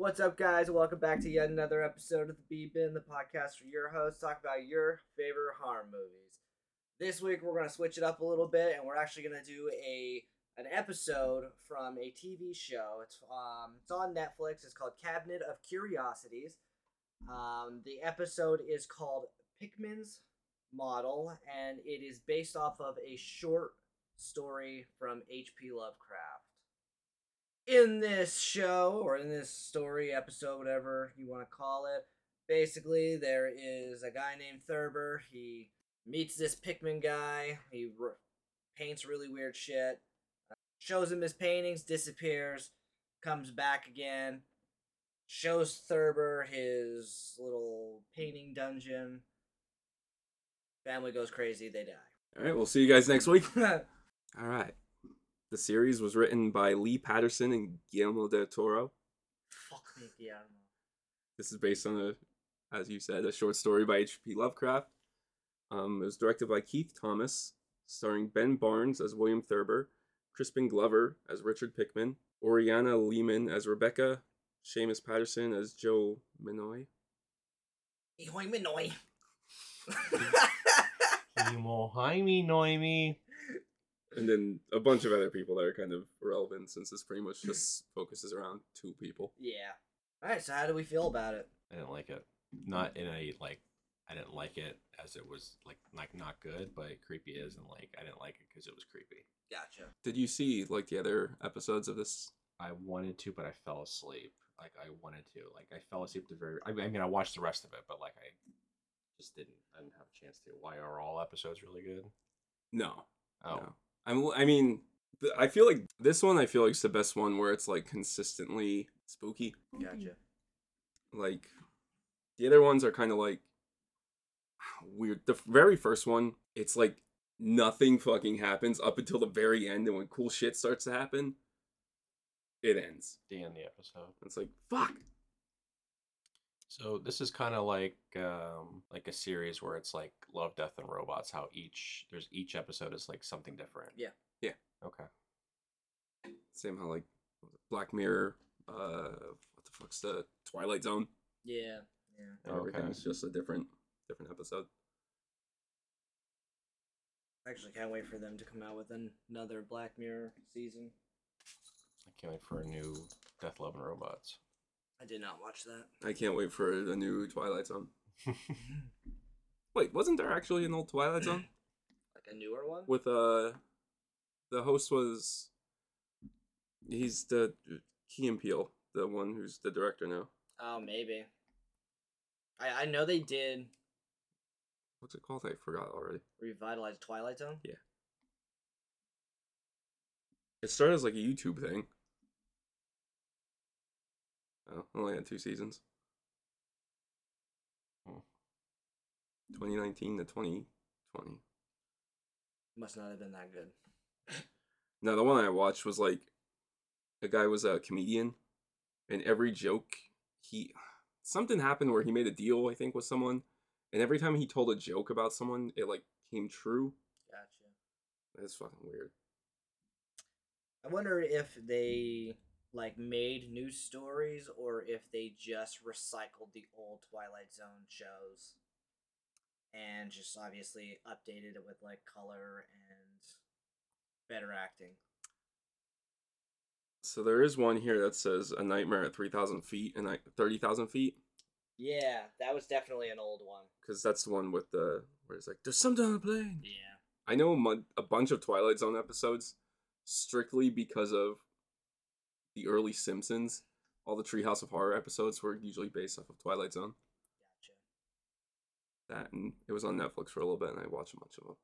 What's up, guys? Welcome back to yet another episode of the B Bin, the podcast for your hosts, talk about your favorite horror movies. This week, we're gonna switch it up a little bit, and we're actually gonna do a an episode from a TV show. It's um it's on Netflix. It's called Cabinet of Curiosities. Um, the episode is called Pickman's Model, and it is based off of a short story from H.P. Lovecraft in this show or in this story episode whatever you want to call it basically there is a guy named thurber. He meets this pickman guy. He r- paints really weird shit. Uh, shows him his paintings disappears comes back again shows thurber his little painting dungeon. Family goes crazy they die. All right, we'll see you guys next week. All right. The series was written by Lee Patterson and Guillermo del Toro. fuck me Guillermo. This is based on a, as you said, a short story by H.P. Lovecraft. Um, it was directed by Keith Thomas, starring Ben Barnes as William Thurber, Crispin Glover as Richard Pickman, Oriana Leman as Rebecca, Seamus Patterson as Joe Minoy. Ihoy Minoy. Imo Noimi. And then a bunch of other people that are kind of relevant since this pretty much just focuses around two people. Yeah. All right. So how do we feel about it? I didn't like it. Not in a like. I didn't like it as it was like like not good, but creepy is, and like I didn't like it because it was creepy. Gotcha. Did you see like the other episodes of this? I wanted to, but I fell asleep. Like I wanted to. Like I fell asleep the very. I mean, I mean, I watched the rest of it, but like I just didn't. I didn't have a chance to. Why are all episodes really good? No. Oh, No. I'm, I mean, th- I feel like this one. I feel like is the best one where it's like consistently spooky. Gotcha. Like the other ones are kind of like weird. The very first one, it's like nothing fucking happens up until the very end, and when cool shit starts to happen, it ends. the end of the episode. It's like fuck. So this is kind of like um like a series where it's like Love, Death, and Robots. How each there's each episode is like something different. Yeah. Yeah. Okay. Same how like Black Mirror. Uh, what the fuck's the Twilight Zone? Yeah. Yeah. And Okay. Everything's just a different different episode. I actually can't wait for them to come out with another Black Mirror season. I can't wait for a new Death, Love, and Robots. I did not watch that. I can't wait for the new Twilight Zone. Wait, wasn't there actually an old Twilight Zone Like a newer one. with uh the host was he's the Key and Peele, the one who's the director now. Oh, maybe. I I know they did What's it called? I forgot already. revitalize Twilight Zone. Yeah. It started as like a YouTube thing. Oh, only had two seasons. Hmm. 2019 to 2020. Must not have been that good. No, the one I watched was like the guy was a comedian, and every joke he something happened where he made a deal, I think, with someone, and every time he told a joke about someone, it like came true. Gotcha. It's fucking weird. I wonder if they like made new stories or if they just recycled the old Twilight Zone shows and just obviously updated it with like color and better acting. So there is one here that says a nightmare at 3,000 feet and like 30,000 feet, Yeah, that was definitely an old one. because that's the one with the where it's like there's something on the plane. Yeah. I know a, a bunch of Twilight Zone episodes strictly because of the early Simpsons. All the Treehouse of Horror episodes were usually based off of Twilight Zone. Gotcha. That and it was on Netflix for a little bit, and I watched a bunch of them.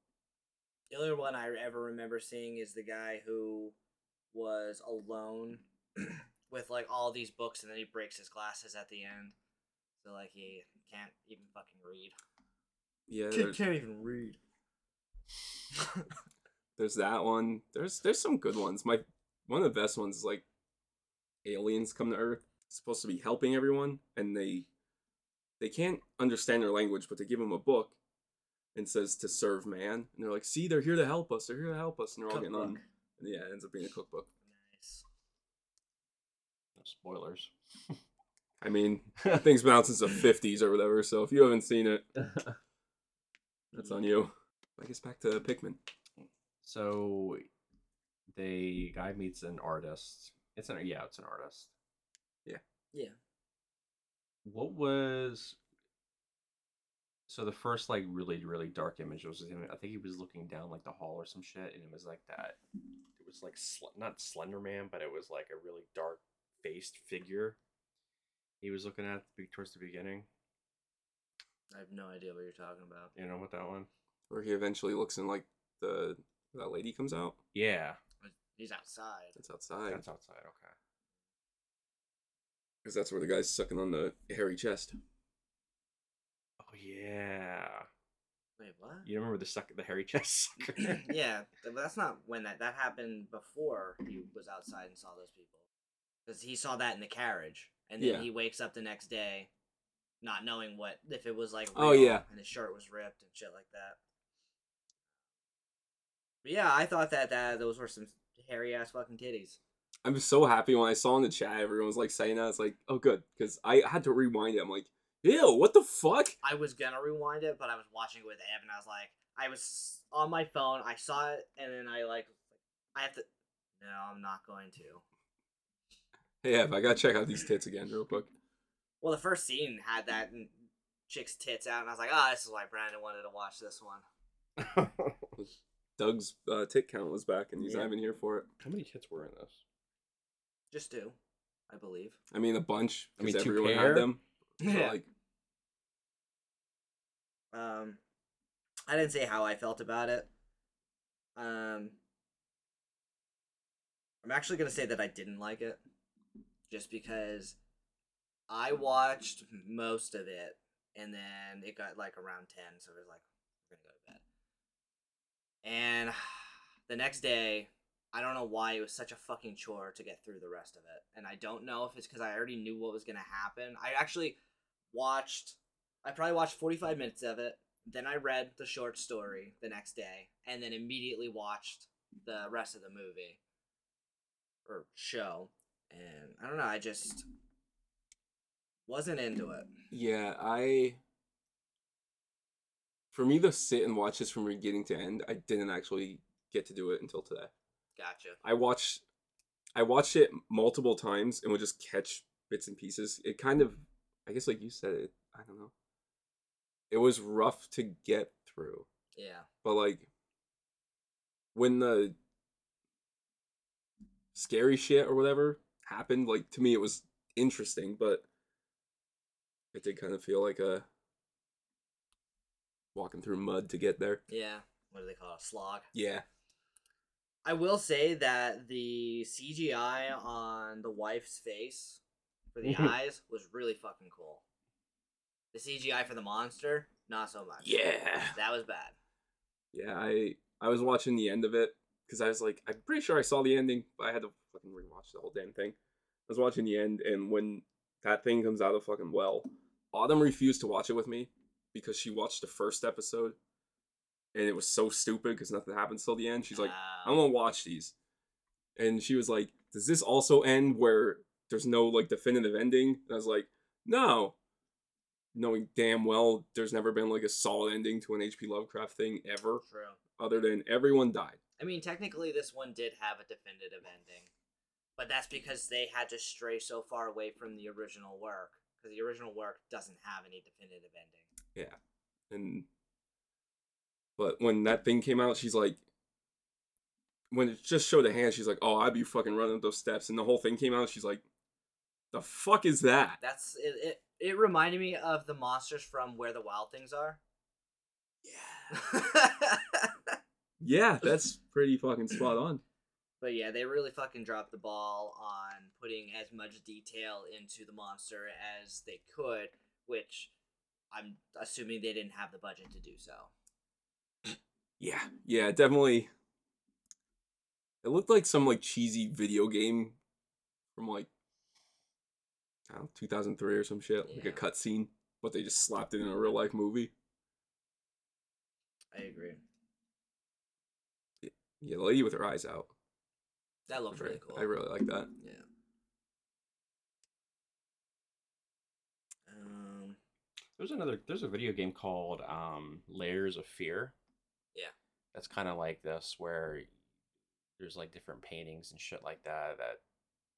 The other one I ever remember seeing is the guy who was alone with like all these books and then he breaks his glasses at the end. So like he can't even fucking read. Yeah, Kid can't even read. there's that one. There's there's some good ones. My one of the best ones is like aliens come to Earth, supposed to be helping everyone, and they they can't understand their language, but they give them a book and says to serve man, and they're like, "See, they're here to help us. They're here to help us," and they're all getting on. And yeah, it ends up being a cookbook. Nice. No spoilers. I mean, that thing's been out since the '50s or whatever. So if you haven't seen it, that's on you. I guess back to Pickman. so the guy meets an artist. It's an yeah, it's an artist. Yeah. Yeah. What was so the first like really really dark image was him. I think he was looking down like the hall or some shit, and it was like that. It was like sl- not Slender Man, but it was like a really dark faced figure. He was looking at be- towards the beginning. I have no idea what you're talking about. You know what that one? Where he eventually looks in like the that lady comes out. Yeah, He's outside. It's outside that's outside. Okay. because that's where the guy's sucking on the hairy chest. Oh yeah. Wait, what? You remember the suck the hairy chest sucker? yeah, but that's not when that that happened before he was outside and saw those people. Because he saw that in the carriage, and then Yeah. he wakes up the next day, not knowing what if it was like. Oh, yeah. and his shirt was ripped and shit like that. But yeah, I thought that that those were some hairy ass fucking titties. I'm so happy when I saw in the chat everyone was like saying that. It's like, oh, good, because I had to rewind it. I'm like, ew, what the fuck? I was gonna rewind it, but I was watching it with Ev, and I was like, I was on my phone, I saw it, and then I like, I have to. No, I'm not going to. Hey, Ev, I gotta check out these tits again real quick. Well, the first scene had that chick's tits out, and I was like, oh, this is why Brandon wanted to watch this one. Doug's uh, tit count was back, and he's Yeah. not even here for it. How many tits were in this? Just two, I believe. I mean, a bunch. I mean, because two everyone pair? had them. So, Yeah. like, Um, I didn't say how I felt about it. Um, I'm actually gonna say that I didn't like it, just because I watched most of it, and then it got like around ten, so it was like we're gonna go to bed. And the next day, I don't know why it was such a fucking chore to get through the rest of it, and I don't know if it's because I already knew what was gonna happen. I actually watched I probably watched 45 minutes of it. Then I read the short story the next day, and then immediately watched the rest of the movie or show. And I don't know, I just wasn't into it. yeah, I. For me to sit and watch this from beginning to end, I didn't actually get to do it until today. Gotcha. I watched, I watched it multiple times and would just catch bits and pieces. It kind of, I guess, like you said, it. I don't know. It was rough to get through. Yeah. but like when the scary shit or whatever happened like to me it was interesting but it did kind of feel like a walking through mud to get there Yeah. What do they call it? A slog. yeah I will say that the CGI on the wife's face for the eyes was really fucking cool. The CGI for the monster, not so much. yeah That was bad. yeah i i was watching the end of it because i was like i'm pretty sure i saw the ending but i had to fucking rewatch the whole damn thing i was watching the end and when that thing comes out of the fucking well autumn refused to watch it with me because she watched the first episode and it was so stupid because nothing happens till the end she's like I'm gonna watch these and she was like does this also end where there's no like definitive ending and i was like no knowing damn well there's never been like a solid ending to an hp lovecraft thing ever True. other than everyone died. I mean, technically, this one did have a definitive ending, but that's because they had to stray so far away from the original work. Because the original work doesn't have any definitive ending. And but when that thing came out, she's like when it just showed a hand, she's like, "Oh, I'd be fucking running up those steps." And the whole thing came out, she's like, "The fuck is that?" That's it. It, it reminded me of the monsters from Where the Wild Things Are. Yeah. Yeah, that's pretty fucking spot on. But yeah, they really fucking dropped the ball on putting as much detail into the monster as they could, which I'm assuming they didn't have the budget to do so. Yeah, yeah, definitely. It looked like some like cheesy video game from like I don't know, 2003 or some shit, like a Yeah. cutscene, but they just slapped it in a real life movie. I agree. Yeah, the lady with her eyes out. That looked really cool. I really like that. yeah. There's another. There's a video game called um, Layers of Fear. Yeah. That's kind of like this, where there's like different paintings and shit like that that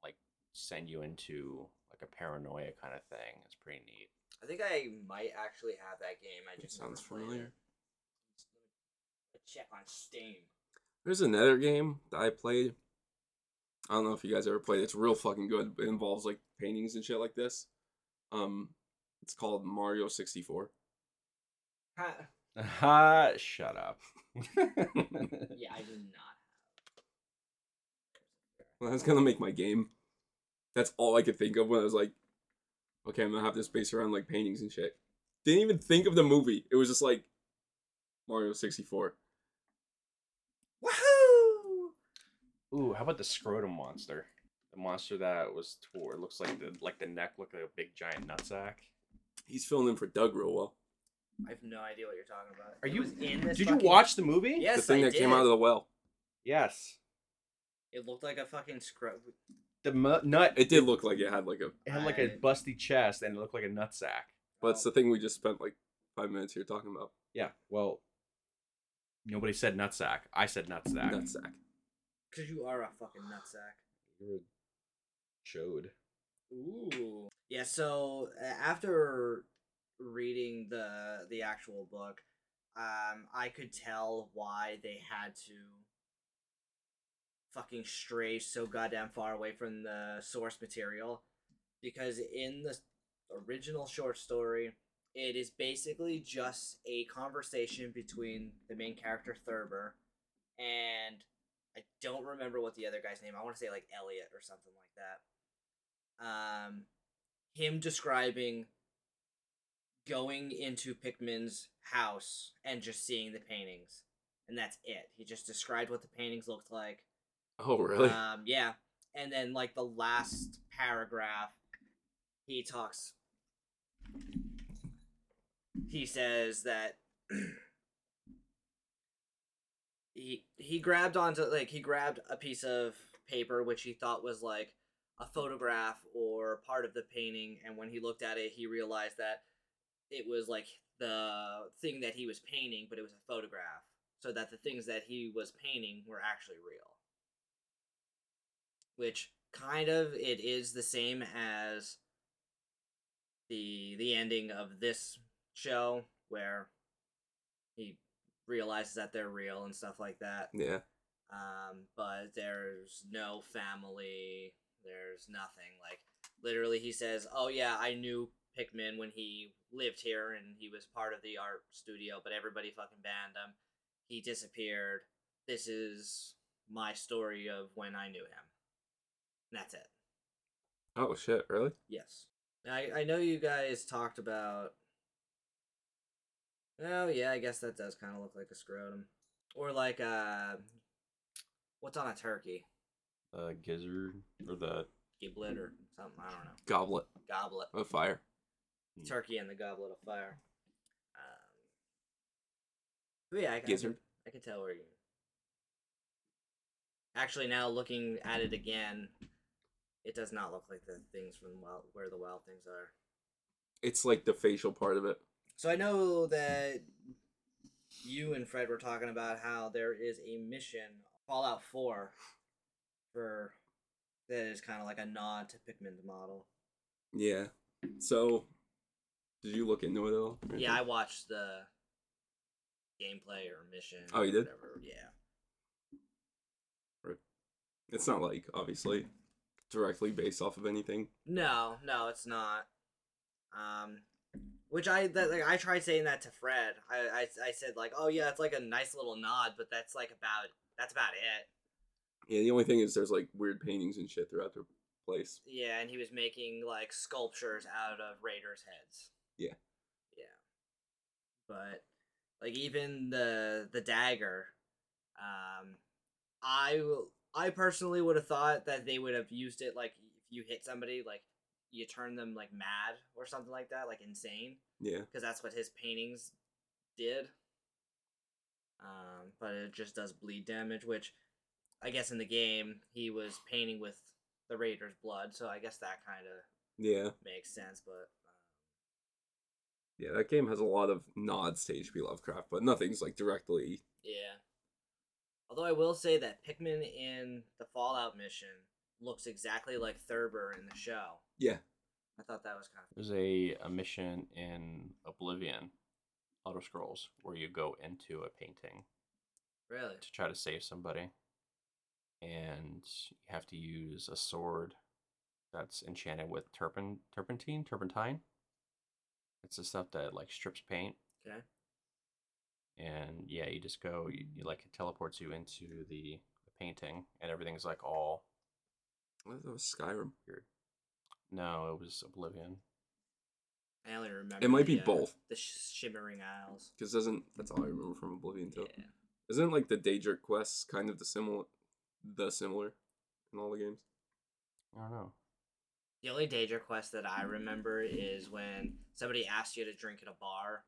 like send you into like a paranoia kind of thing. It's pretty neat. I think I might actually have that game. I It just sounds familiar. it. Check on Steam. There's another game that I played. I don't know if you guys ever played. It's real fucking good. It involves like paintings and shit like this. Um, it's called Mario 64. Ha- Ha! Shut up. yeah, I do not Well, I was gonna make my game. That's all I could think of when I was like, okay, I'm gonna have this based around like paintings and shit. Didn't even think of the movie. It was just like Mario 64. Woohoo! Ooh, how about the scrotum monster? The monster that was tore. It looks like the like the neck looked like a big giant nutsack. He's filling in for Doug real well. I have no idea what you're talking about. Are It you- was in this? Did you fucking- watch the movie? Yes, the thing I that came did. out of the well. Yes. It looked like a fucking scrub. The mu- nut. It did look like it had like a. It had like a I- busty chest and it looked like a nutsack. But it's the oh. thing we just spent like five minutes here talking about. Yeah. Well, nobody said nutsack. I said nut nutsack. Nutsack. Because you are a fucking nutsack. You're a chode. Ooh. Yeah. So after reading the the actual book, um, I could tell why they had to fucking stray so goddamn far away from the source material, because in the original short story, it is basically just a conversation between the main character Thurber and I don't remember what the other guy's name. I want to say like Elliot or something like that. Um, him describing going into Pickman's house and just seeing the paintings, and that's it. He just described what the paintings looked like. Oh really? Um, yeah, and then like the last paragraph, he talks. He says that he he grabbed onto like he grabbed a piece of paper which he thought was like a photograph or part of the painting, and when he looked at it, he realized that it was like the thing that he was painting, but it was a photograph, so that the things that he was painting were actually real which kind of it is the same as the the ending of this show where he realizes that they're real and stuff like that yeah. um but there's no family there's nothing. Like literally he says oh yeah i knew pickman when he lived here and he was part of the art studio but everybody fucking banned him. He disappeared. This is my story of when i knew him. And that's it. Oh shit! Really? yes. I i know you guys talked about oh yeah i guess that does kind of look like a scrotum. Or like uh what's on a turkey Uh, gizzard or the giblet or something. I don't know. Goblet Goblet. of fire. Hmm. Turkey and the goblet of fire. Um, but yeah, I, I, Gizzard. can, I can tell where you. Actually, now looking at it again, it does not look like the things from wild, where the wild things are. It's like the facial part of it. So I know that you and Fred were talking about how there is a mission, Fallout 4, for that is kind of like a nod to Pickman's model. Yeah. So, did you look into it at all? Yeah, I watched the gameplay or mission. Oh, you or did? Whatever. Yeah. It's not like obviously directly based off of anything. No, no, it's not. Um, which I that, like I tried saying that to Fred. I, I I said like, oh yeah, it's like a nice little nod, but that's like about that's about it. Yeah. The only thing is there's like weird paintings and shit throughout the place. Yeah, and he was making like sculptures out of raiders' heads. Yeah. Yeah. But like even the the dagger, um, I will- I personally would have thought that they would have used it like if you hit somebody like you turn them like mad or something like that, like insane, Yeah. because that's what his paintings did. Um, but it just does bleed damage, which I guess in the game he was painting with the Raiders' blood, so I guess that kind of Yeah. makes sense. But um, Yeah, that game has a lot of nods to H.P. Lovecraft, but nothing's like directly. Yeah. Although I will say that Pickman in the Fallout mission looks exactly like Thurber in the show. Yeah. I thought that was kind of There's a, a mission in Oblivion, Elder Scrolls, where you go into a painting really. to try to save somebody, and you have to use a sword that's enchanted with turpin turpentine turpentine. It's the stuff that like strips paint, Okay. and yeah, you just go. You, you like it teleports you into the, the painting, and everything's like all What that was Skyrim. weird. No, it was Oblivion. I only remember. It might be uh, both. The sh- Shivering Isles. Because doesn't that's all I remember from Oblivion too. Yeah. Isn't like the Daedric quests kind of the similar, the similar, in all the games? I don't know. The only Daedra quest that I remember is when somebody asks you to drink at a bar.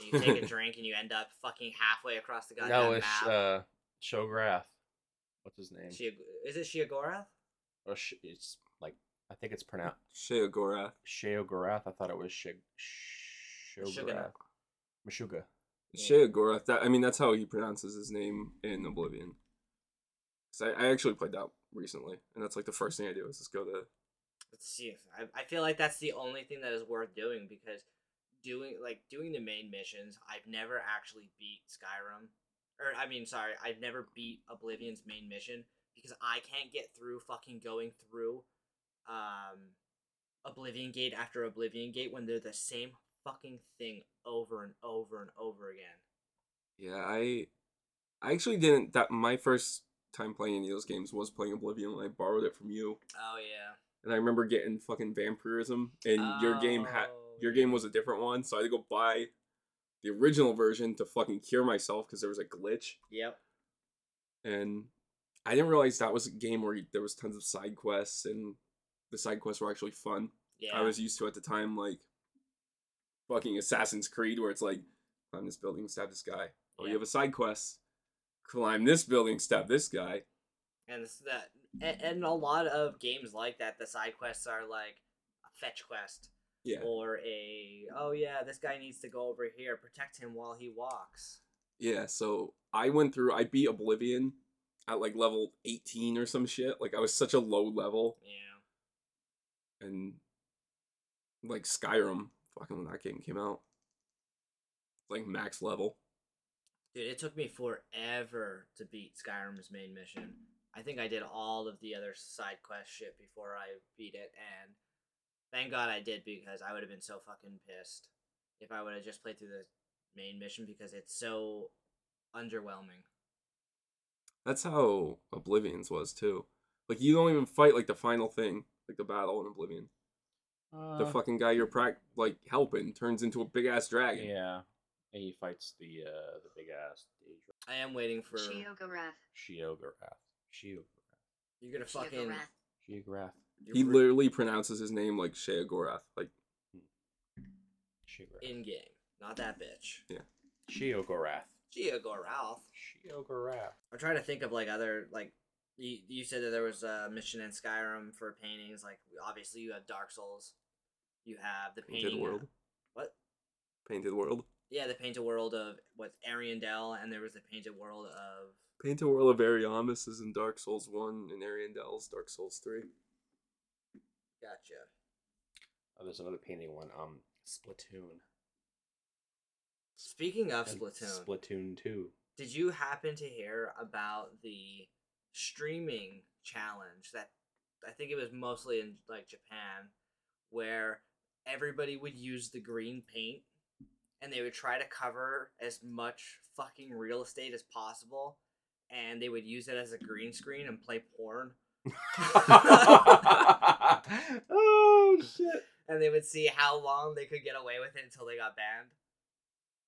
And you take a drink and you end up fucking halfway across the goddamn no, it's map. uh, Shograth. What's his name? Shia- is it Shiagorath? Or sh- it's like I think it's pronounced Sheogorath. Sheogorath. I thought it was Shig. Sugar. Shograth. Meshuga. Yeah. Sheogorath. That I mean that's how he pronounces his name in Oblivion. 'Cause I, I actually played that recently, and that's like the first thing I do is just go to. Let's see. If, I, I feel like that's the only thing that is worth doing because doing like doing the main missions, I've never actually beat Skyrim, or I mean, sorry, I've never beat Oblivion's main mission because I can't get through fucking going through, um, Oblivion Gate after Oblivion Gate when they're the same fucking thing over and over and over again. Yeah, I, I actually didn't. That my first time playing any of those games was playing Oblivion when I borrowed it from you, Oh yeah. and I remember getting fucking vampirism, and your game had Oh, your game was a different one, so I had to go buy the original version to fucking cure myself because there was a glitch, Yep. and I didn't realize that was a game where there was tons of side quests, and the side quests were actually fun. Yeah. I was used to at the time like fucking Assassin's Creed, where it's like climb this building, stab this guy. Oh, Yeah. you have a side quest, climb this building, stab this guy. and it's that and, and a lot of games like that the side quests are like a fetch quest Yeah, or a oh yeah this guy needs to go over here protect him while he walks yeah. So I went through. I beat Oblivion at like level eighteen or some shit. Like I was such a low level, yeah and like Skyrim, fucking when that game came out, like max level. Dude it took me forever to beat skyrim's main mission i think i did all of the other side quest shit before i beat it and thank god i did because i would have been so fucking pissed if i would have just played through the main mission because it's so underwhelming That's how Oblivion's was too. Like you don't even fight like the final thing, like the battle in Oblivion. the Uh, fucking guy you're prac like helping turns into a big ass dragon. Yeah, and he fights the uh the big ass Daedra. i am waiting for Sheogorath. Sheogorath. Sheogorath. you're gonna fucking Sheogorath. Sheogorath. you're He re- literally pronounces his name like Sheogorath. Like Sheogorath. in game, not that bitch. Yeah. Sheogorath. Giagorath. Sheogorath. I'm trying to think of like other like you, you said that there was a mission in Skyrim for paintings. Like obviously you have Dark Souls, you have the Painted painting World. What? Painted World. Yeah, the painted world of what's Ariandel, and there was the painted world of Painted World of Ariamis is in Dark Souls 1 and Ariandel's Dark Souls 3. Gotcha. Oh, there's another painting one. Um, Splatoon. Speaking of And Splatoon, Splatoon two. did you happen to hear about the streaming challenge that I think it was mostly in like Japan where everybody would use the green paint and they would try to cover as much fucking real estate as possible and they would use it as a green screen and play porn oh shit! and they would see how long they could get away with it until they got banned.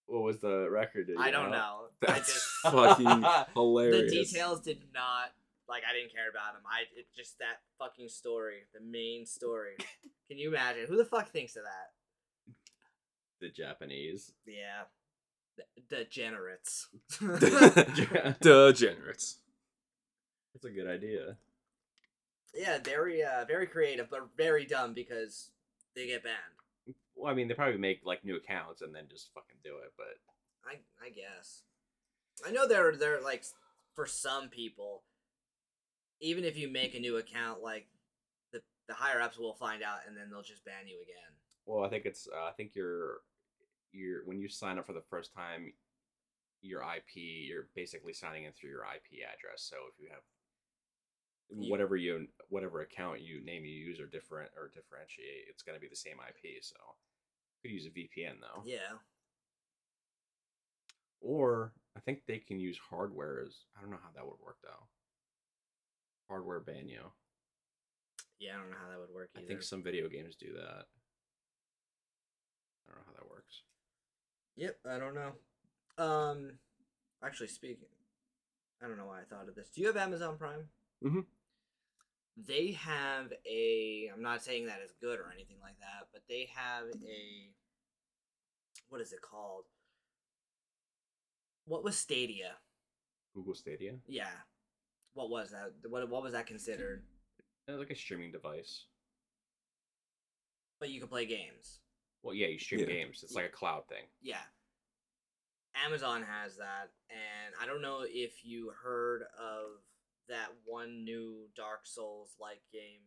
What was the record? I don't know. I That's just fucking the hilarious. details did not like I didn't care about them. I it just that fucking story, the main story. Can you imagine who the fuck thinks of that? The Japanese. Yeah, degenerates. Degenerates. That's a good idea. yeah, very uh, very creative, but very dumb because they get banned. Well, I mean, they probably make like new accounts and then just fucking do it. But I I guess. I know they're they're like for some people, even if you make a new account, like the the higher ups will find out and then they'll just ban you again. Well, I think it's uh, I think you're you're when you sign up for the first time, your IP you're basically signing in through your IP address. So if you have whatever you whatever account you name you use or different or differentiate, it's gonna be the same IP. So you could use a VPN though. Yeah. Or I think they can use hardware as I don't know how that would work though. Hardware ban you. Yeah, I don't know how that would work Either. I think some video games do that. I don't know how that works. Yep, I don't know. Um, actually, speaking, I don't know why I thought of this. Do you have Amazon Prime? Mm-hmm. They have a. I'm not saying that is good or anything like that, but they have a. What is it called? What was Stadia? Google Stadia, Yeah. What was that? What what was that considered? it's like a streaming device. But you could play games. Well, yeah, you stream Yeah. games. It's like a cloud thing. Yeah. Amazon has that, and I don't know if you heard of that one new Dark Souls like game.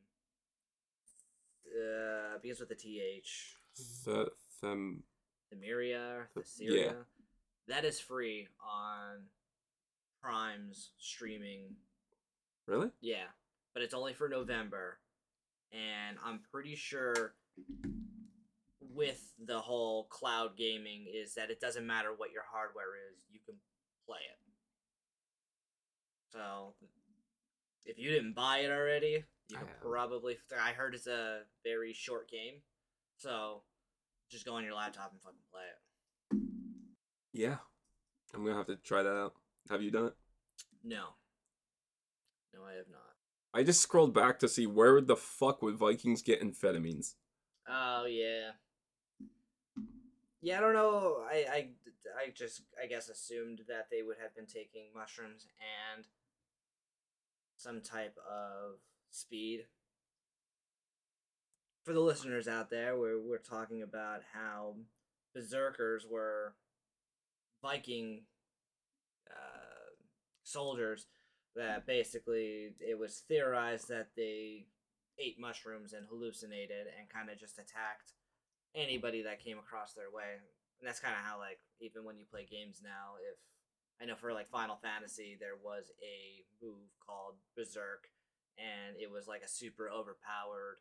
Uh, begins with a TH. The them Themyria, Yeah. Thesseria. That is free on Prime's streaming. really? Yeah, but it's only for November, and I'm pretty sure with the whole cloud gaming is that it doesn't matter what your hardware is, you can play it. So if you didn't buy it already, you I probably I heard it's a very short game. So just go on your laptop and fucking play it. Yeah. I'm gonna have to try that out. Have you done it? No. No, I have not. I just scrolled back to see where the fuck would Vikings get amphetamines. Oh yeah. Yeah, I don't know. I, I, I just I guess assumed that they would have been taking mushrooms and some type of speed. For the listeners out there, we're we're talking about how berserkers were Viking uh, soldiers that basically it was theorized that they ate mushrooms and hallucinated and kind of just attacked anybody that came across their way. And that's kind of how like even when you play games now, if I know for like Final Fantasy there was a move called Berserk and it was like a super overpowered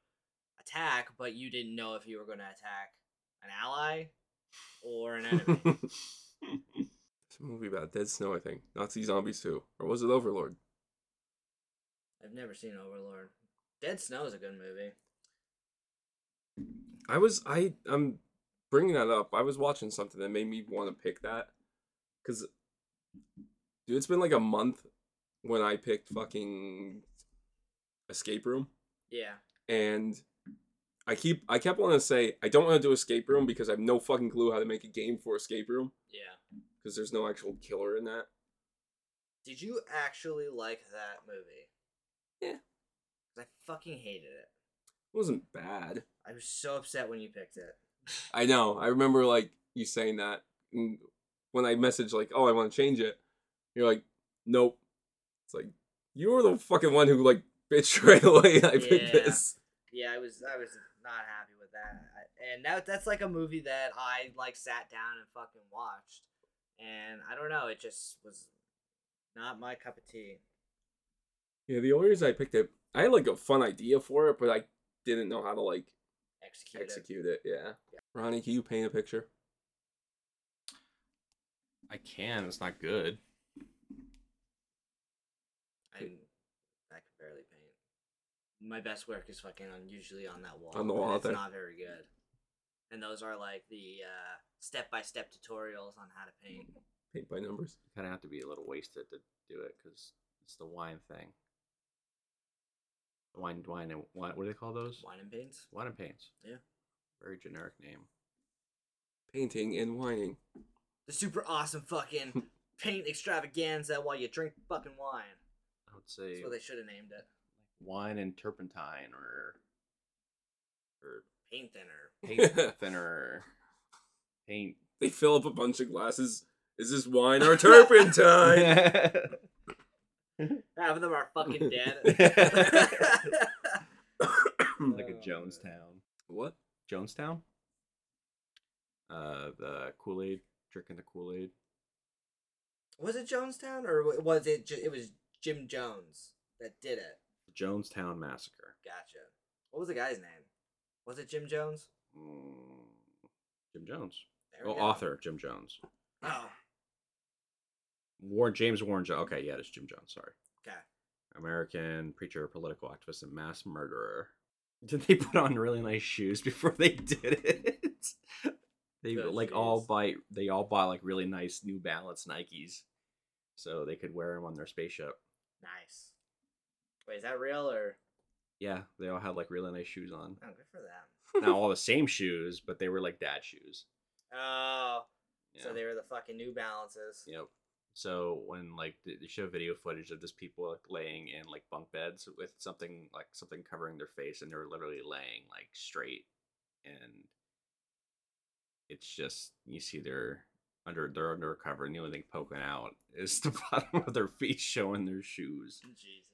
attack, but you didn't know if you were going to attack an ally or an enemy. it's a movie about Dead Snow, I think. Nazi zombies too. Or was it Overlord? I've never seen Overlord. Dead Snow is a good movie. I was I I'm bringing that up. I was watching something that made me want to pick that cuz dude, it's been like a month when I picked fucking Escape Room Yeah. and I keep I kept wanting to say I don't want to do Escape Room because I have no fucking clue how to make a game for Escape Room Yeah. because there's no actual killer in that. Did you actually like that movie? Yeah. 'Cause I fucking hated it. It wasn't bad. I was so upset when you picked it. I know. I remember like you saying that and when I messaged like, "Oh, I want to change it." You're like, "Nope." It's like you were the fucking one who like bitched right away. I picked this. Yeah, I was I was not happy with that. And that that's like a movie that I like sat down and fucking watched. And I don't know, it just was not my cup of tea. Yeah, the only reason I picked it, I had like a fun idea for it, but I didn't know how to like Execute, it. execute it. Yeah. Ronnie, can you paint a picture? I can. It's not good. I I can barely paint. My best work is fucking on usually on that wall. On the wall It's there. not very good. And those are like the uh, step-by-step tutorials on how to paint. Paint by numbers. You kind of have to be a little wasted to do it because it's the wine thing. Wine, wine, and wine. What do they call those? Wine and paints. Wine and paints. Yeah. Very generic name. Painting and whining. The super awesome fucking paint extravaganza while you drink fucking wine. I would say That's what they should have named it. wine and turpentine or or paint thinner. Paint thinner. Paint. They fill up a bunch of glasses. Is this wine or turpentine? Half of them are fucking dead. like Oh, a Jonestown. what? Jonestown? Uh, the Kool Aid, drinking the Kool Aid. was it Jonestown or was it? Ju- it was Jim Jones that did it. Jonestown Massacre. Gotcha. What was the guy's name? Was it Jim Jones? Mm, Jim Jones. There we Well, go. author Jim Jones. Oh, Warren James Warren Jones. Okay, yeah, it's Jim Jones. Sorry. okay. American preacher, political activist, and mass murderer. Did they put on really nice shoes before they did it? they Good like all shoes. buy they all buy like really nice New Balance Nikes, so they could wear them on their spaceship. Nice. Wait, is that real or? Yeah, they all had like really nice shoes on. Oh, good for them. Not all the same shoes, but they were like dad shoes. Oh, so they were the fucking New Balances. Yep. So when like they show video footage of just people like laying in like bunk beds with something like something covering their face, and they're literally laying like straight, and it's just you see their under they're under cover, and the only thing poking out is the bottom of their feet showing their shoes. Jesus.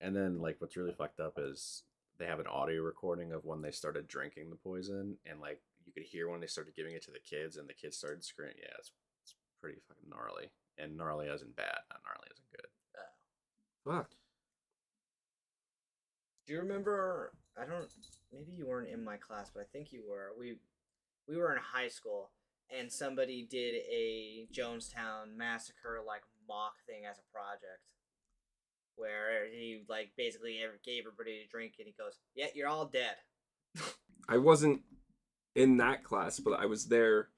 And then like what's really fucked up is they have an audio recording of when they started drinking the poison, and like you could hear when they started giving it to the kids, and the kids started screaming. Yeah, it's pretty fucking gnarly, and gnarly as in bad, not gnarly as in good. Oh. Fuck. Do you remember? I don't. Maybe you weren't in my class, but I think you were. We we were in high school, and somebody did a Jonestown massacre like mock thing as a project, where he like basically gave everybody a drink, and he goes, "Yeah, you're all dead." I wasn't in that class, but I was there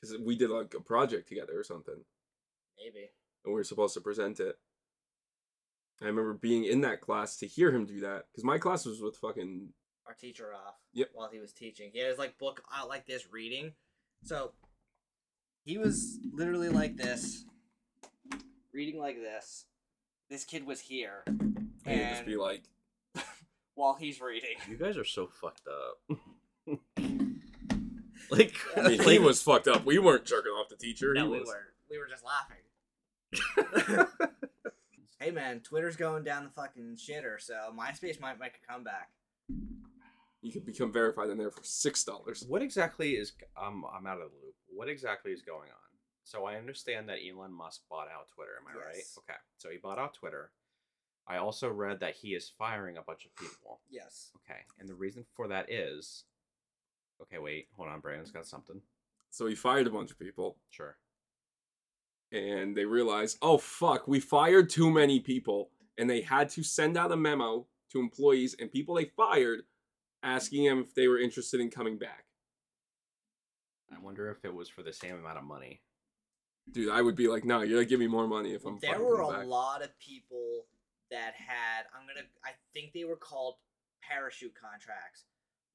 because we did like a project together or something, Maybe. and we were supposed to present it. I remember being in that class to hear him do that because my class was with fucking our teacher off Yep. while he was teaching. He had his like book out like this reading. So he was literally like this, reading like this. This kid was here, and it'd just and be like, while he's reading, You guys are so fucked up. like, I mean, he was fucked up. We weren't jerking off the teacher. no, he we was. were we were just laughing. hey man, Twitter's going down the fucking shitter, so MySpace might make a comeback. You can become verified in there for six dollars. What exactly is I'm I'm out of the loop. What exactly is going on? So I understand that Elon Musk bought out Twitter. Am I right? Yes. Okay. So he bought out Twitter. I also read that he is firing a bunch of people. Yes. Okay. And the reason for that is Okay, wait. Hold on. Brandon's got something. So he fired a bunch of people, Sure. and they realized, oh fuck, we fired too many people, and they had to send out a memo to employees and people they fired, asking them if they were interested in coming back. I wonder if it was for the same amount of money. Dude, I would be like, no, you're gonna give me more money if I'm. there fucking were coming a back. lot of people that had i'm gonna i think they were called parachute contracts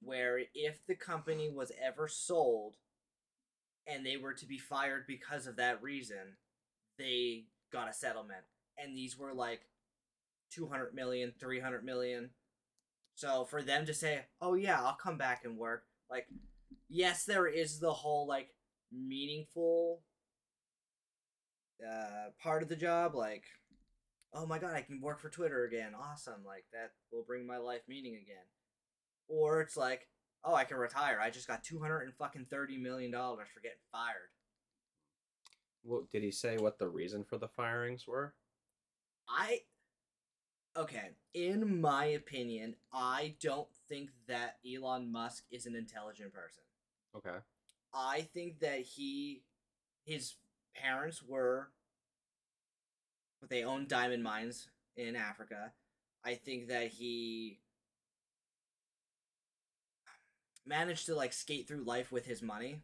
where if the company was ever sold and they were to be fired because of that reason they got a settlement. And these were like 200 million 300 million. So for them to say oh yeah i'll come back and work like yes there is the whole like meaningful uh part of the job like oh my god i can work for twitter again. Awesome like that will bring my life meaning again or it's like oh i can retire i just got 200 and fucking 30 million dollars for getting fired Well, did he say what the reason for the firings were? i okay in my opinion i don't think that elon musk is an intelligent person Okay. I think that he, his parents were, they owned diamond mines in Africa. I think that he managed to like skate through life with his money,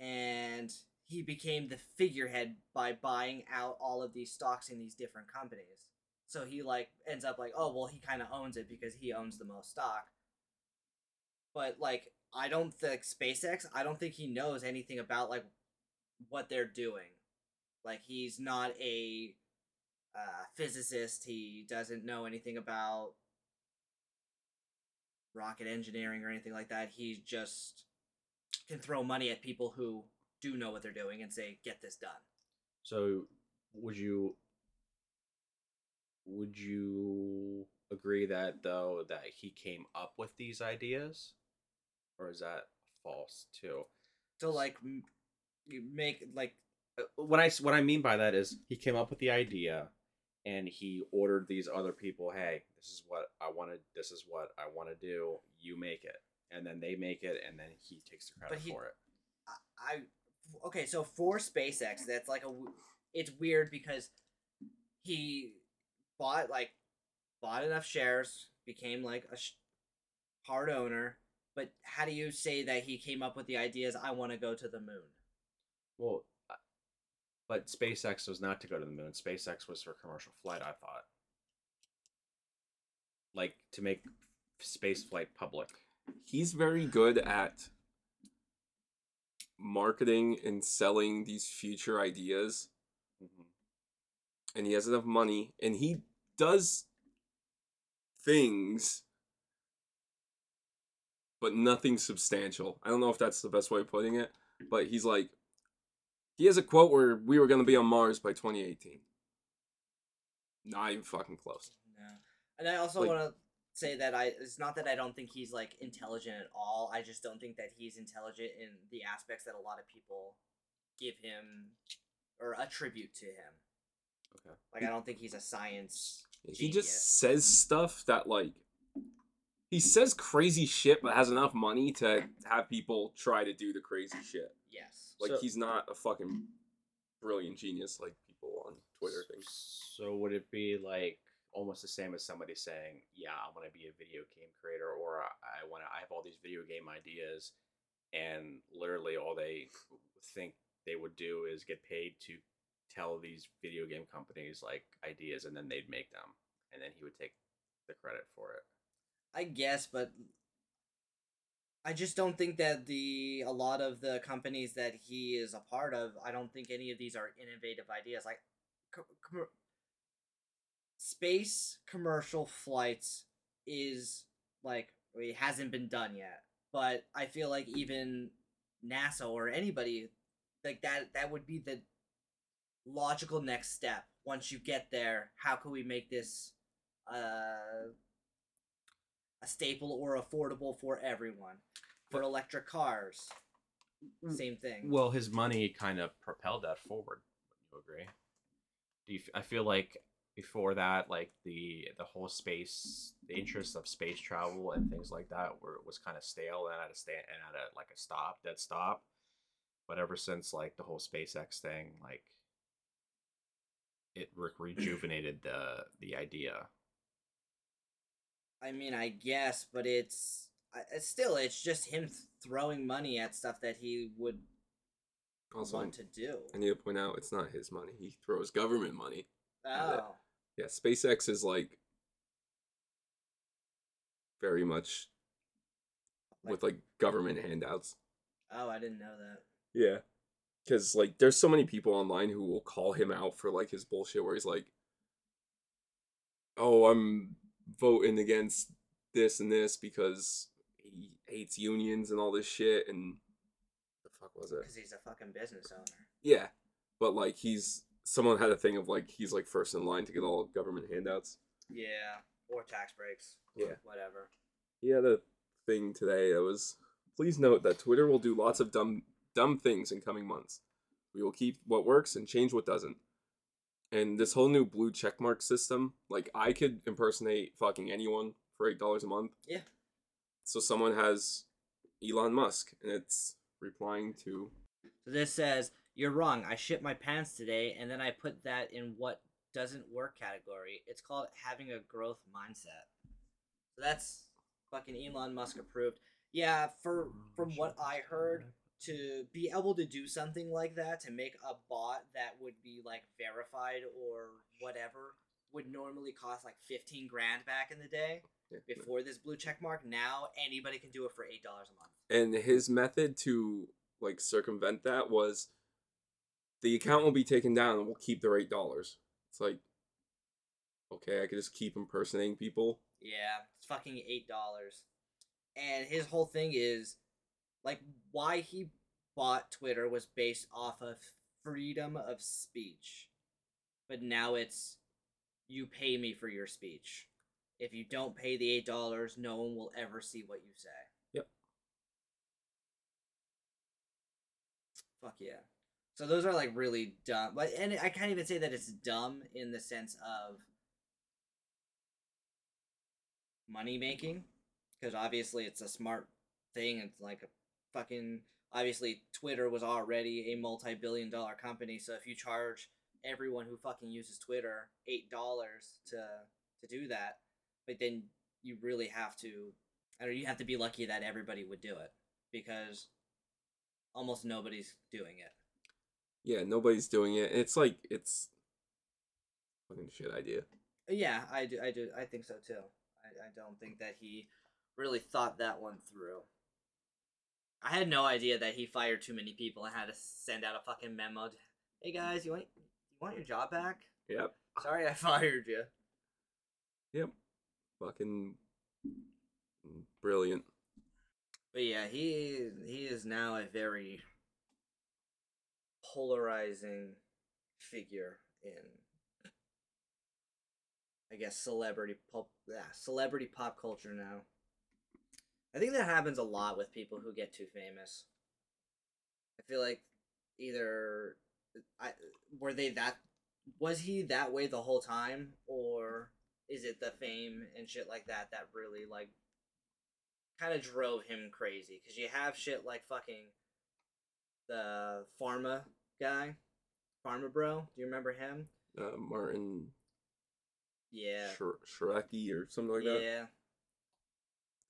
and he became the figurehead by buying out all of these stocks in these different companies. So he like ends up like, oh well, he kind of owns it because he owns the most stock. But like, I don't think SpaceX. I don't think he knows anything about like what they're doing. Like he's not a uh, physicist. He doesn't know anything about rocket engineering or anything like that. He just can throw money at people who do know what they're doing and say, "Get this done." So, would you would you agree that though that he came up with these ideas, or is that false too? So like, m- make like Uh, I what I mean by that is he came up with the idea, and he ordered these other people, "Hey, this is what I want to. This is what I want to do. You make it." And then they make it, and then he takes the credit he- for it. I, I okay. So for SpaceX, that's like a it's weird because he bought like bought enough shares, became like a sh- part owner. But how do you say that he came up with the ideas? I want to go to the moon. Well, but SpaceX was not to go to the moon. SpaceX was for commercial flight. I thought, like to make space flight public. He's very good at marketing and selling these future ideas, Mhm. and he has enough money, and he does things, but nothing substantial. I don't know if that's the best way of putting it, but he's like, he has a quote where we were going to be on Mars by 2018. Not even fucking close. No. And I also Like- want to say that I it's not that I don't think he's like intelligent at all. I just don't think that he's intelligent in the aspects that a lot of people give him or attribute to him. Okay. Like I don't think he's a science. He Genius. just says stuff that like he says crazy shit, but has enough money to have people try to do the crazy shit. Yes. Like So- he's not a fucking brilliant genius like people on Twitter think. So would it be like almost the same as somebody saying, "Yeah, I want to be a video game creator," or "I want to. I have all these video game ideas," and literally all they think they would do is get paid to tell these video game companies like ideas, and then they'd make them, and then he would take the credit for it. I guess, but I just don't think that the a lot of the companies that he is a part of, I don't think any of these are innovative ideas. Like co- com- space commercial flights is like it hasn't been done yet, but I feel like even NASA or anybody like that that would be the logical next step. Once you get there, how can we make this uh a staple or affordable for everyone. For electric cars, mm, same thing. Well, his money kind of propelled that forward. You agree? Do you? I feel like before that, like the the whole space, the interest of space travel and things like that, were was kind of stale and at a stand and at a like a stop, dead stop. But ever since like the whole SpaceX thing, like it re- rejuvenated the the idea. I mean, I guess, but it's, it's still it's just him throwing money at stuff that he would Also, want to do. I need to point out it's not his money. He throws government money. Uh, oh, Yeah, SpaceX is like very much with like government handouts. oh, I didn't know that. Yeah. Cause like there's so many people online who will call him out for like his bullshit where he's like Oh, I'm voting against this and this because he hates unions and all this shit and the fuck was it? Because he's a fucking business owner. Yeah. But like he's someone had a thing of like he's like first in line to get all government handouts. Yeah, or tax breaks. Yeah. whatever. He had a thing today that was please note that Twitter will do lots of dumb dumb things in coming months. We will keep what works and change what doesn't. And this whole new blue checkmark system, like I could impersonate fucking anyone for eight dollars a month. Yeah. So someone has Elon Musk and it's replying to So this says, You're wrong. I shit my pants today, and then I put that in what doesn't work category. It's called having a growth mindset. So that's fucking Elon Musk approved. Yeah, for from what I heard, to be able to do something like that, to make a bot that would be like verified or whatever, would normally cost like fifteen grand back in the day before this blue check mark. Now anybody can do it for eight dollars a month. and his method to like circumvent that was the account will be taken down and we'll keep their eight dollars. It's like okay, I could just keep impersonating people. Yeah, it's fucking eight dollars. and his whole thing is like why he bought Twitter was based off of freedom of speech. But now it's you pay me for your speech. If you don't pay the eight dollars, no one will ever see what you say. Yep. Fuck yeah. So those are like really dumb. But and I can't even say that it's dumb in the sense of money making because obviously it's a smart thing. It's like a fucking obviously Twitter was already a multi-billion dollar company, so if you charge everyone who fucking uses Twitter eight dollars to to do that, but then you really have to, I don't know, you have to be lucky that everybody would do it because almost nobody's doing it. Yeah, nobody's doing it. It's like it's fucking shit idea. Yeah, I do. I do. I think so too. I, I don't think that he really thought that one through. I had no idea that he fired too many people and had to send out a fucking memo. to, Hey guys, you want you want your job back? Yep. Sorry, I fired you. Yep. Fucking brilliant. But yeah, he he is now a very polarizing figure in I guess celebrity pop yeah, celebrity pop culture now. I think that happens a lot with people who get too famous. I feel like either I were they that was he that way the whole time? Or is it the fame and shit like that that really like kind of drove him crazy? Because you have shit like fucking the pharma guy pharma bro do you remember him? Uh, Martin yeah. Sh- Shiraki or something like that. yeah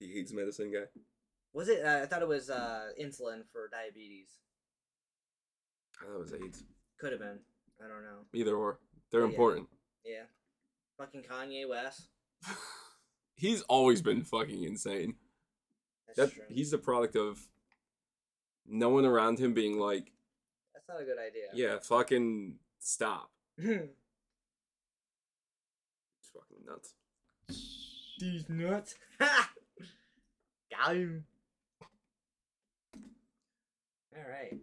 He hates medicine guy. was it uh, i thought it was uh insulin for diabetes I thought it was AIDS. could have been i don't know Either or. They're Yeah. important. yeah fucking kanye west He's always been fucking insane. that's That true he's the product of no one around him being like, that's not a good idea yeah, fucking stop. It's fucking nuts. these nuts got all right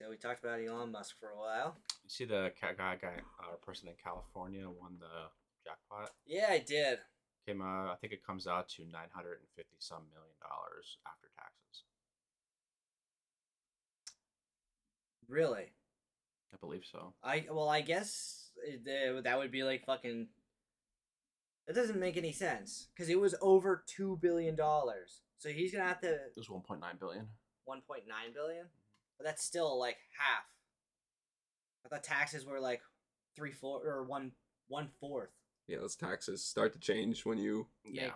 so we talked about elon musk for a while You see the ca- guy, guy, uh, person in California won the jackpot. yeah i did Came, uh, I think it comes out to nine hundred and fifty some million dollars after taxes. really I believe so. I well, I guess it, uh, that would be like fucking. It doesn't make any sense because it was over two billion dollars. So he's gonna have to It was one point nine billion. one point nine billion, but that's still like half. I thought taxes were like three four or one one fourth. Yeah, those taxes start to change when you. Yeah.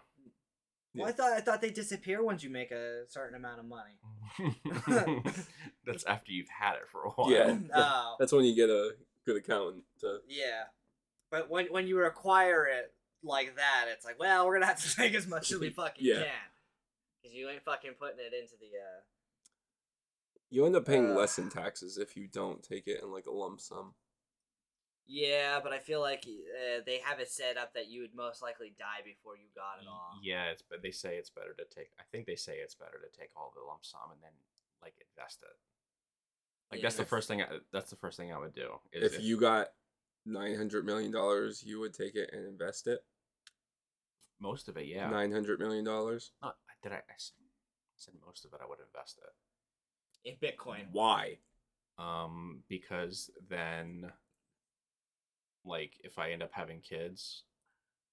Well, I thought I thought they disappear once you make a certain amount of money. That's after you've had it for a while. Yeah. Oh, That's when you get a good accountant to. yeah, but when when you acquire it like that, it's like, well, we're gonna have to take as much as we fucking Yeah. can, because you ain't fucking putting it into the. uh You end up paying Uh. less in taxes if you don't take it in like a lump sum. Yeah, but I feel like uh, they have it set up that you would most likely die before you got it all. Yeah, it's but they say it's better to take. I think they say it's better to take all the lump sum and then like invest it. Like that's the first thing. I, that's the first thing I would do. Is If you got nine hundred million dollars, you would take it and invest it. Most of it, yeah. Nine hundred million dollars. Not, did I, I s- I said most of it? I would invest it. In Bitcoin. Why? Um, because then, like, if I end up having kids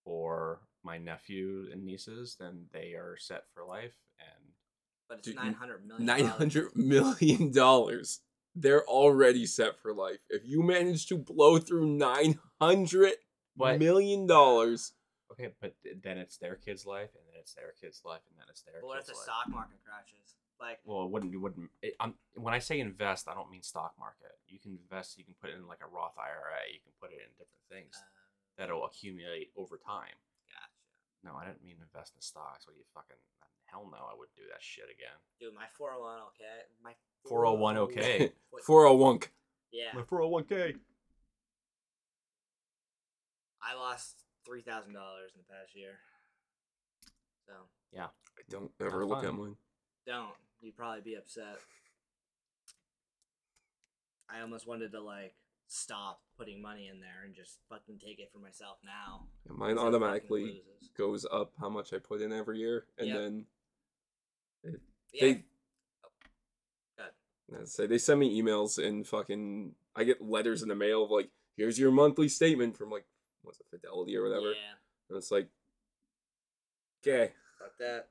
or my nephew and nieces, then they are set for life. And But it's Dude, nine hundred million. Nine hundred million dollars. They're already set for life. If you manage to blow through nine hundred But- million dollars, okay, but th- then it's their kid's life, and then it's their kid's life, and then it's their But what if kid's the life. stock market crashes? Like, Well, it wouldn't. It wouldn't. It, I'm, when I say invest, I don't mean stock market. You can invest. You can put it in like a Roth IRA. You can put it in different things uh, that'll accumulate over time. gotcha. No, I didn't mean invest in stocks. What do you fucking? Hell no, I wouldn't do that shit again. Dude, my four hundred one okay, my 401k. for a wonk. Yeah, four hundred one k. I lost three thousand dollars in the past year. So yeah, I don't ever Not look at mine. Don't. You'd probably be upset. I almost wanted to like stop putting money in there and just fucking take it for myself now. Yeah, mine instead of fucking automatically goes up how much I put in every year, and Yep. then Yeah. they oh, Good. Say they send me emails and fucking I get letters in the mail of like, here's your monthly statement from like what's it, Fidelity or whatever. Yeah. And it's like Okay. Fuck that.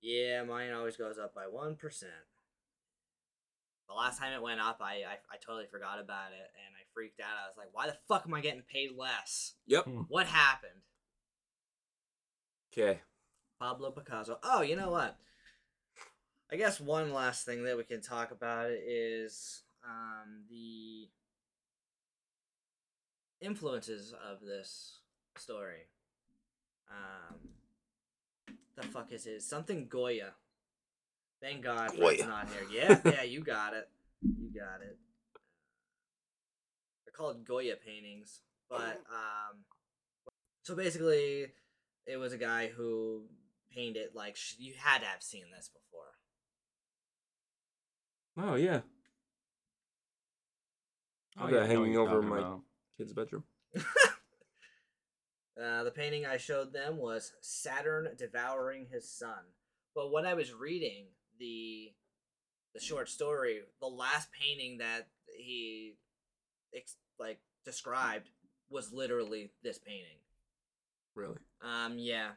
Yeah, mine always goes up by one percent. The last time it went up, I, I I totally forgot about it and I freaked out. I was like, "Why the fuck am I getting paid less? Yep. Hmm. What happened?" Okay. Pablo Picasso. Oh, you know what? I guess one last thing that we can talk about is um, the influences of this story. Um, the fuck is it? Something Goya. Thank God Fred's Goya. not here. Yeah, yeah, you got it. You got it. They're called Goya paintings, but um, so basically, it was a guy who painted like sh- you had to have seen this before. Oh yeah. Oh, I've yeah, got I know hanging over my about. Kid's bedroom. Uh, the painting I showed them was Saturn devouring his son. But when I was reading the the short story, the last painting that he ex- like described was literally this painting. Really? Um, yeah.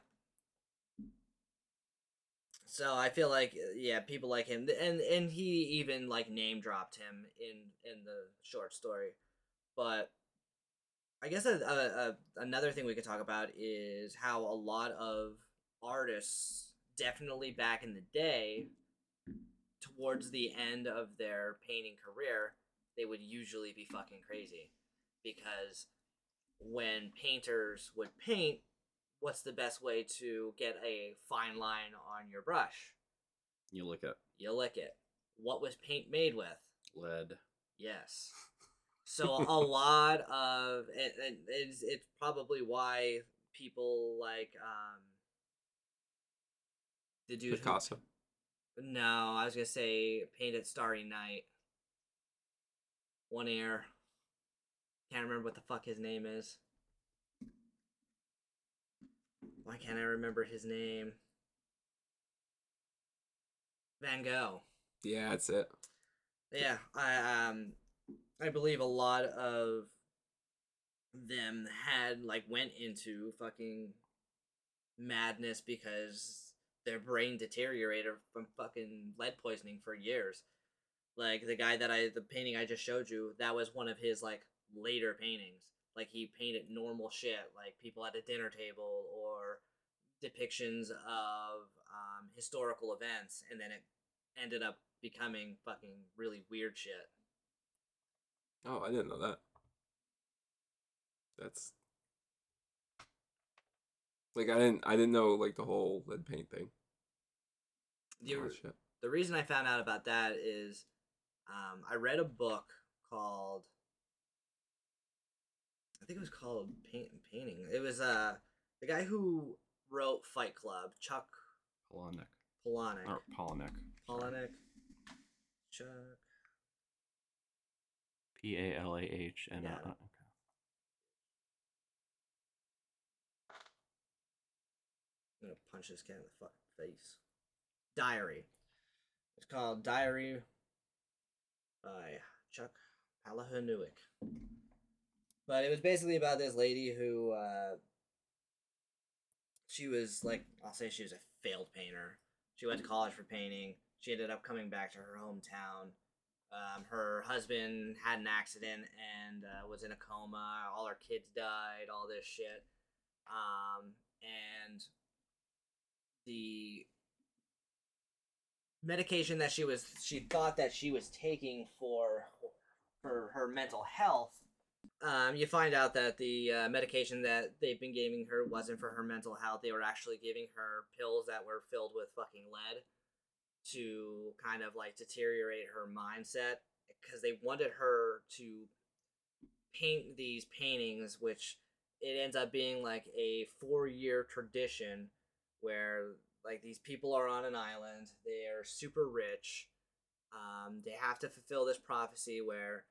So I feel like uh, yeah, people like him, and and he even like name dropped him in in the short story, but I guess a, a, a, another thing we could talk about is how a lot of artists, definitely back in the day, towards the end of their painting career, they would usually be fucking crazy, because when painters would paint, what's the best way to get a fine line on your brush? You look it. You lick it. What was paint made with? lead. Yes. So a lot of and, and it's it's probably why people like um the dude who- Picasso. no, I was gonna say painted Starry Night. One air. Can't remember what the fuck his name is. Why can't I remember his name? Van Gogh. Yeah, that's it. Yeah, I um I believe a lot of them had like went into fucking madness because their brain deteriorated from fucking lead poisoning for years. Like the guy that I the painting I just showed you, that was one of his like later paintings. Like he painted normal shit, like people at a dinner table or depictions of um, historical events, and then it ended up becoming fucking really weird shit. Oh, I didn't know that. That's like I didn't I didn't know like the whole lead paint thing. The, Oh, shit. the reason I found out about that is um, I read a book called I think it was called Paint and Painting. It was uh the guy who wrote Fight Club, Chuck Polonic. Palahniuk. Or Polonic. Palahniuk. Chuck. P A L A H N. Yeah. uh, okay. I'm gonna punch this guy in the fucking face. Diary. It's called Diary by Chuck Palahniuk. But it was basically about this lady who uh she was like I'll say she was a failed painter. She went to college for painting. She ended up coming back to her hometown. Um, her husband had an accident and uh, was in a coma. All her kids died. All this shit. Um, and the medication that she was she thought that she was taking for for her mental health um, you find out that the uh, medication that they've been giving her wasn't for her mental health they were actually giving her pills that were filled with fucking lead to kind of like deteriorate her mindset because they wanted her to paint these paintings which it ends up being like a four year tradition where like these people are on an island. They are super rich. Um, they have to fulfill this prophecy where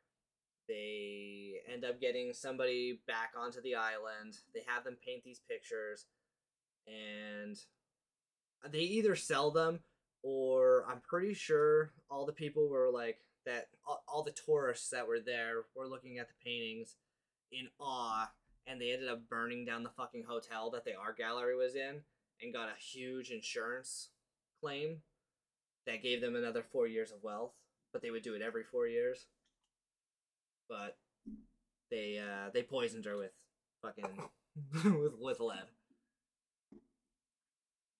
they end up getting somebody back onto the island. They have them paint these pictures, and they either sell them or I'm pretty sure all the people were like that. All, all the tourists that were there were looking at the paintings in awe, and they ended up burning down the fucking hotel that the art gallery was in, and got a huge insurance claim that gave them another four years of wealth. But they would do it every four years. But they uh, they poisoned her with fucking with with lead.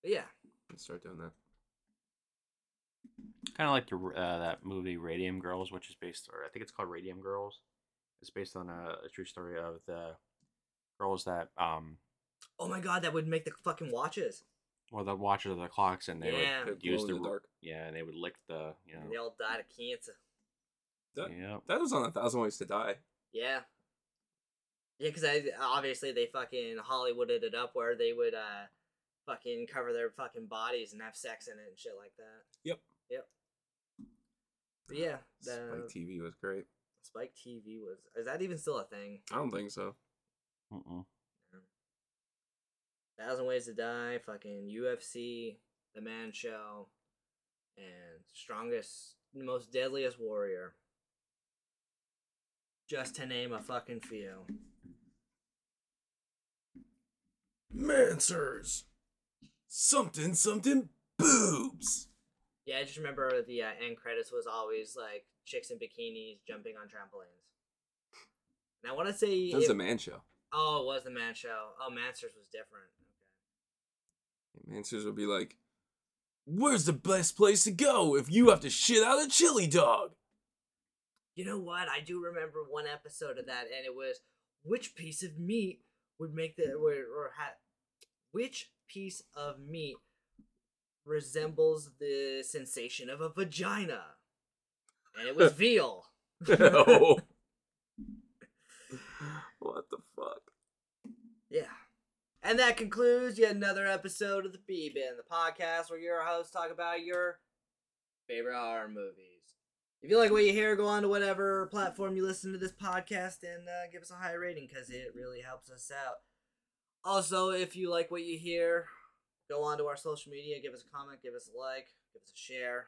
But yeah, Let's start doing that. Kind of like the uh, that movie Radium Girls, which is based, or I think it's called Radium Girls. It's based on a, a true story of the girls that um, Oh my god, that would make the fucking watches. well, the watches of the clocks, and they Yeah. would They use glow the, in the dark. yeah, and they would lick the, you And they all died of cancer. That, yeah, that was on a thousand ways to die. Yeah. Yeah, because I obviously they fucking Hollywooded it up where they would uh fucking cover their fucking bodies and have sex in it and shit like that. Yep. Yep. But yeah, the Spike TV was great. Spike TV was is that even still a thing? I don't think so. Mm-mm. Thousand Ways to Die, fucking UFC, The Man Show, and Strongest, Most Deadliest Warrior. Just to name a fucking few. Manswers. Something, something, boobs. Yeah, I just remember the uh, end credits was always like chicks in bikinis jumping on trampolines. And I want to say That was it- a man show. oh, it was the man show. Oh, Manswers was different. Okay. Manswers would be like, "Where's the best place to go if you have to shit out a chili dog?" You know what? I do remember one episode of that, and it was which piece of meat would make the or, or ha, which piece of meat resembles the sensation of a vagina, and it was veal. no. what the fuck? Yeah. And that concludes yet another episode of the B Bin, the podcast where your hosts talk about your favorite horror movies. If you like what you hear, go on to whatever platform you listen to this podcast and uh, give us a high rating because it really helps us out. Also, if you like what you hear, go on to our social media, give us a comment, give us a like, give us a share,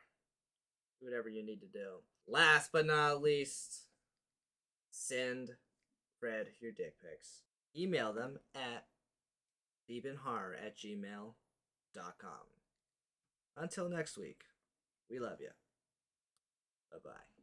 do whatever you need to do. Last but not least, send Fred your dick pics. Email them at deepinhorror at gmail.com. Until next week, we love you. Bye bye.